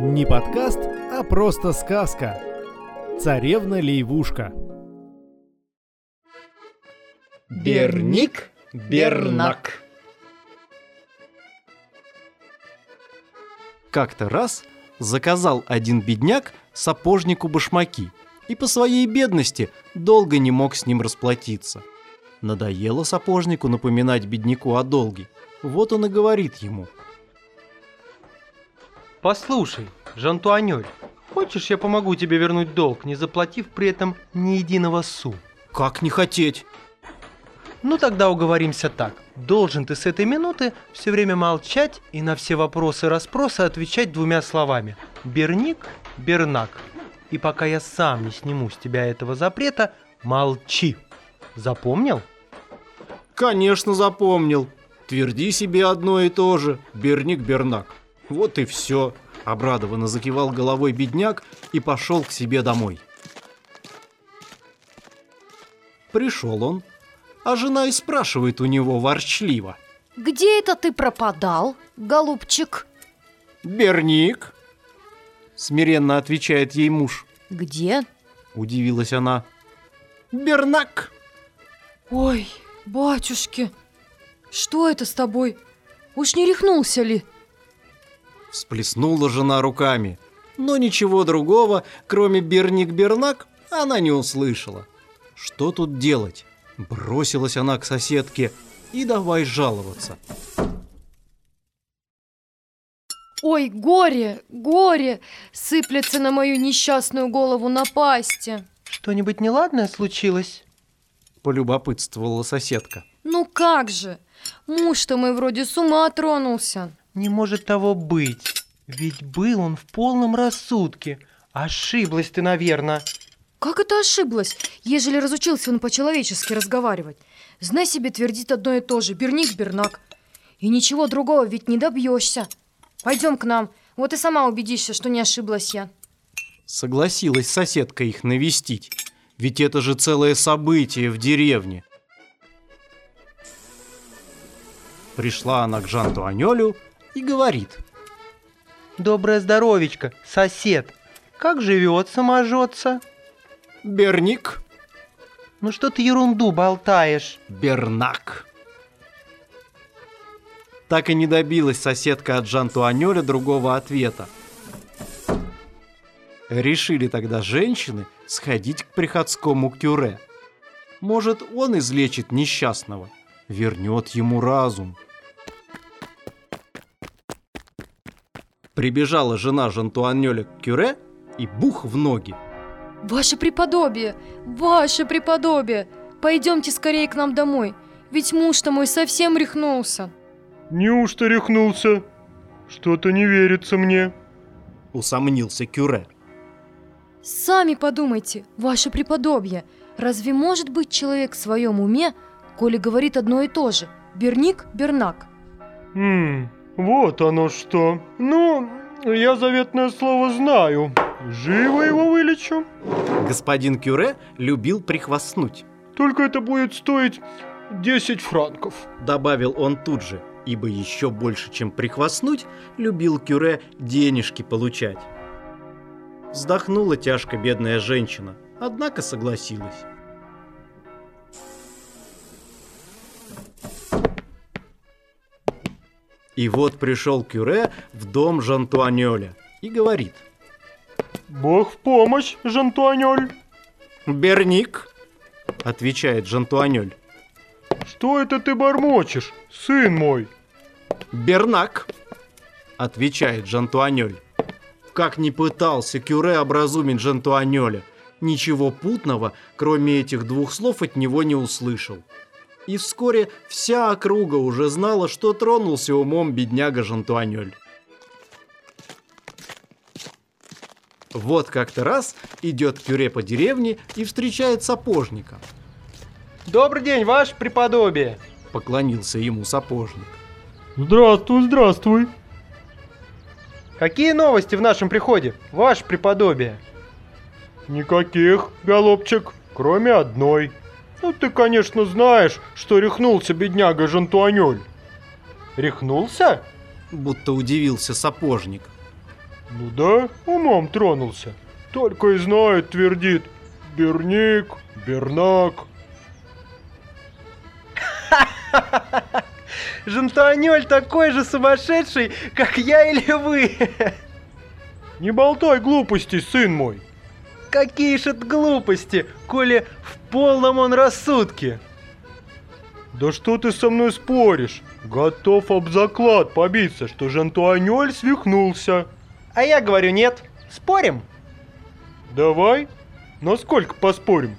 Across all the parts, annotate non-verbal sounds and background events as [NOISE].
Не подкаст, а просто сказка. Царевна-лейвушка. Берник Бернак. Как-то раз заказал один бедняк сапожнику башмаки и по своей бедности долго не мог с ним расплатиться. Надоело сапожнику напоминать бедняку о долге. Вот он и говорит ему. Послушай, Жантуанёль, хочешь я помогу тебе вернуть долг, не заплатив при этом ни единого су? Как не хотеть? Ну тогда уговоримся так. Должен ты с этой минуты все время молчать и на все вопросы расспросы отвечать двумя словами. Берник, бернак. И пока я сам не сниму с тебя этого запрета, молчи. Запомнил? Конечно, запомнил. Тверди себе одно и то же. Берник, бернак. Вот и все. Обрадованно закивал головой бедняк и пошел к себе домой. Пришел он, а жена и спрашивает у него ворчливо. Где это ты пропадал, голубчик? «Берник?» Смиренно отвечает ей муж. Где? Удивилась она. «Бернак!» Ой, батюшки, что это с тобой? Уж не рехнулся ли? Всплеснула жена руками. Но ничего другого, кроме Берник-Бернак, она не услышала. Что тут делать? Бросилась она к соседке и давай жаловаться. Ой, горе, горе, сыплется на мою несчастную голову напасти. Что-нибудь неладное случилось? Полюбопытствовала соседка. Ну как же, муж-то мой вроде с ума тронулся. Не может того быть. Ведь был он в полном рассудке. Ошиблась ты, наверное. Как это ошиблась, ежели разучился он по-человечески разговаривать? Знай себе, твердит одно и то же, берник-бернак. И ничего другого ведь не добьешься. Пойдем к нам, вот и сама убедишься, что не ошиблась я. Согласилась соседка их навестить. Ведь это же целое событие в деревне. Пришла она к Жанту Анёлю и говорит. Доброе здоровечко, сосед. Как живет саможется? Берник, Ну что ты ерунду болтаешь? Бернак. Так и не добилась соседка от Жантуанёля другого ответа. Решили тогда женщины сходить к приходскому кюре. Может, он излечит несчастного, вернет ему разум. Прибежала жена Жантуанёля к кюре и бух в ноги. Ваше преподобие, ваше преподобие, пойдемте скорее к нам домой, ведь муж-то мой совсем рехнулся. Неужто рехнулся? Что-то не верится мне. Усомнился кюре. Сами подумайте, ваше преподобие, разве может быть человек в своем уме, коли говорит одно и то же? Берник, бернак. Хм, вот оно что. Ну, я заветное слово знаю. Живо его вылечу. Господин Кюре любил прихвастнуть. Только это будет стоить 10 франков. Добавил он тут же, ибо еще больше, чем прихвастнуть, любил Кюре денежки получать. Вздохнула тяжко бедная женщина, однако согласилась. И вот пришел Кюре в дом Жантуанёля и говорит. Бог в помощь, Жантуанёль. «Берник», — отвечает Жантуанёль. Что это ты бормочешь, сын мой? «Бернак», — отвечает Жантуанёль. Как ни пытался Кюре образумить Жантуанёля, ничего путного, кроме этих двух слов, от него не услышал. И вскоре вся округа уже знала, что тронулся умом бедняга Жантуанёль. Вот как-то раз идет Кюре по деревне и встречает сапожника. Добрый день, ваше преподобие. Поклонился ему сапожник. Здравствуй, здравствуй. Какие новости в нашем приходе, ваше преподобие? Никаких, голубчик, кроме одной. Ну, ты, конечно, знаешь, что рехнулся бедняга Жантуанёль. Рехнулся? Будто удивился сапожник. Ну да, умом тронулся. Только и знает, твердит. Берник, Бернак. [LAUGHS] Жантуанель такой же сумасшедший, как я или вы. Не болтай глупостей, сын мой. Какие ж это глупости, коли в полном он рассудке. Да что ты со мной споришь? Готов об заклад побиться, что Жантуанель свихнулся. А я говорю нет. Спорим? Давай. На сколько поспорим?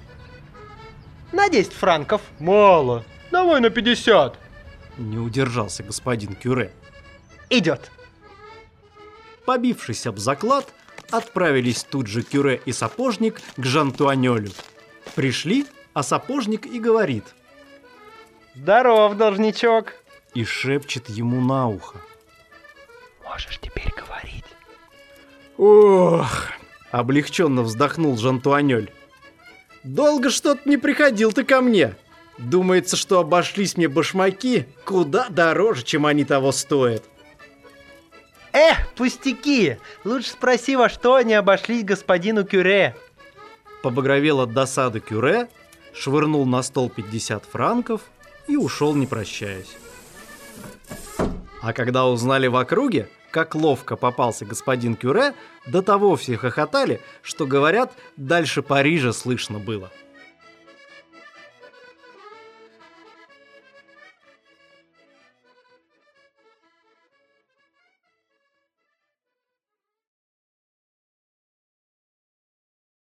На 10 франков. Мало. Давай на 50. Не удержался господин Кюре. Идет. Побившись об заклад, отправились тут же Кюре и Сапожник к Жантуанелю. Пришли, а Сапожник и говорит. Здоров, должничок. И шепчет ему на ухо. Можешь теперь говорить. Ох, облегченно вздохнул Жантуанель. Долго что-то не приходил ты ко мне. Думается, что обошлись мне башмаки куда дороже, чем они того стоят. Эх, пустяки! Лучше спроси, во что они обошлись господину Кюре. Побагровел от досады Кюре, швырнул на стол 50 франков и ушел, не прощаясь. А когда узнали в округе, как ловко попался господин Кюре, до того все хохотали, что, говорят, дальше Парижа слышно было –